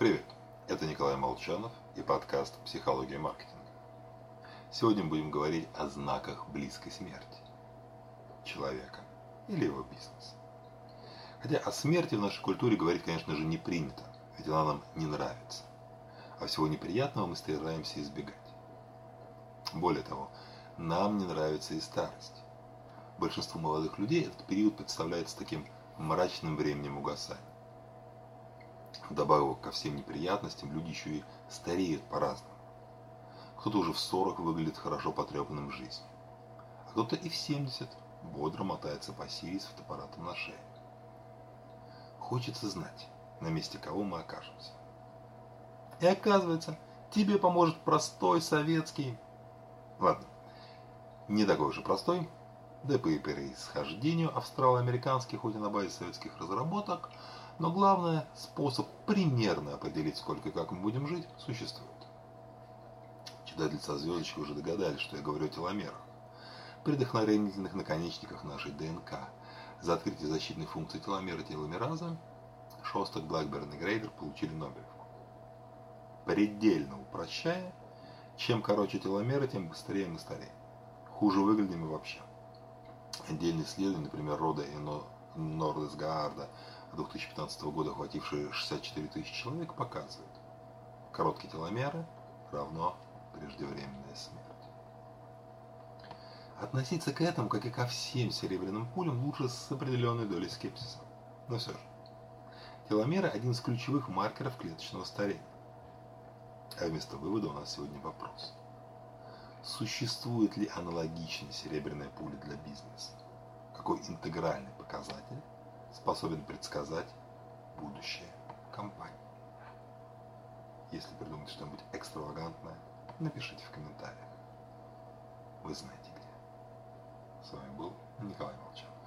Привет, это Николай Молчанов и подкаст «Психология маркетинга». Сегодня будем говорить о знаках близкой смерти человека или его бизнеса. Хотя о смерти в нашей культуре говорить, конечно же, не принято, ведь она нам не нравится. А всего неприятного мы стараемся избегать. Более того, нам не нравится и старость. Большинству молодых людей этот период представляется таким мрачным временем угасания. Вдобавок ко всем неприятностям, люди еще и стареют по-разному. Кто-то уже в 40 выглядит хорошо потрепанным жизнью, а кто-то и в 70 бодро мотается по Сирии с фотоаппаратом на шее. Хочется знать, на месте кого мы окажемся. И оказывается, тебе поможет простой советский... Ладно, не такой уже простой, да и по происхождению австрало-американский, хоть и на базе советских разработок, но главное, способ примерно определить, сколько и как мы будем жить, существует. Читатели со звездочкой уже догадались, что я говорю о теломерах, предохранительных наконечниках нашей ДНК. За открытие защитной функции теломера теломераза Шостак, Блэкберн и Грейдер получили Нобелевку. Предельно упрощая, чем короче теломеры, тем быстрее мы стареем. Хуже выглядим и вообще. Отдельные исследования, например, Рода и Нордесгаарда 2015 года, охватившие 64 тысячи человек, показывают, короткие теломеры равно преждевременная смерть. Относиться к этому, как и ко всем серебряным пулям, лучше с определенной долей скепсиса. Но все же, теломеры – один из ключевых маркеров клеточного старения. А вместо вывода у нас сегодня вопрос. Существует ли аналогичная серебряная пуля для бизнеса? Какой интегральный показатель э, способен предсказать будущее компании. Если придумаете что-нибудь экстравагантное, напишите в комментариях. Вы знаете где. С вами был Николай Молчанов.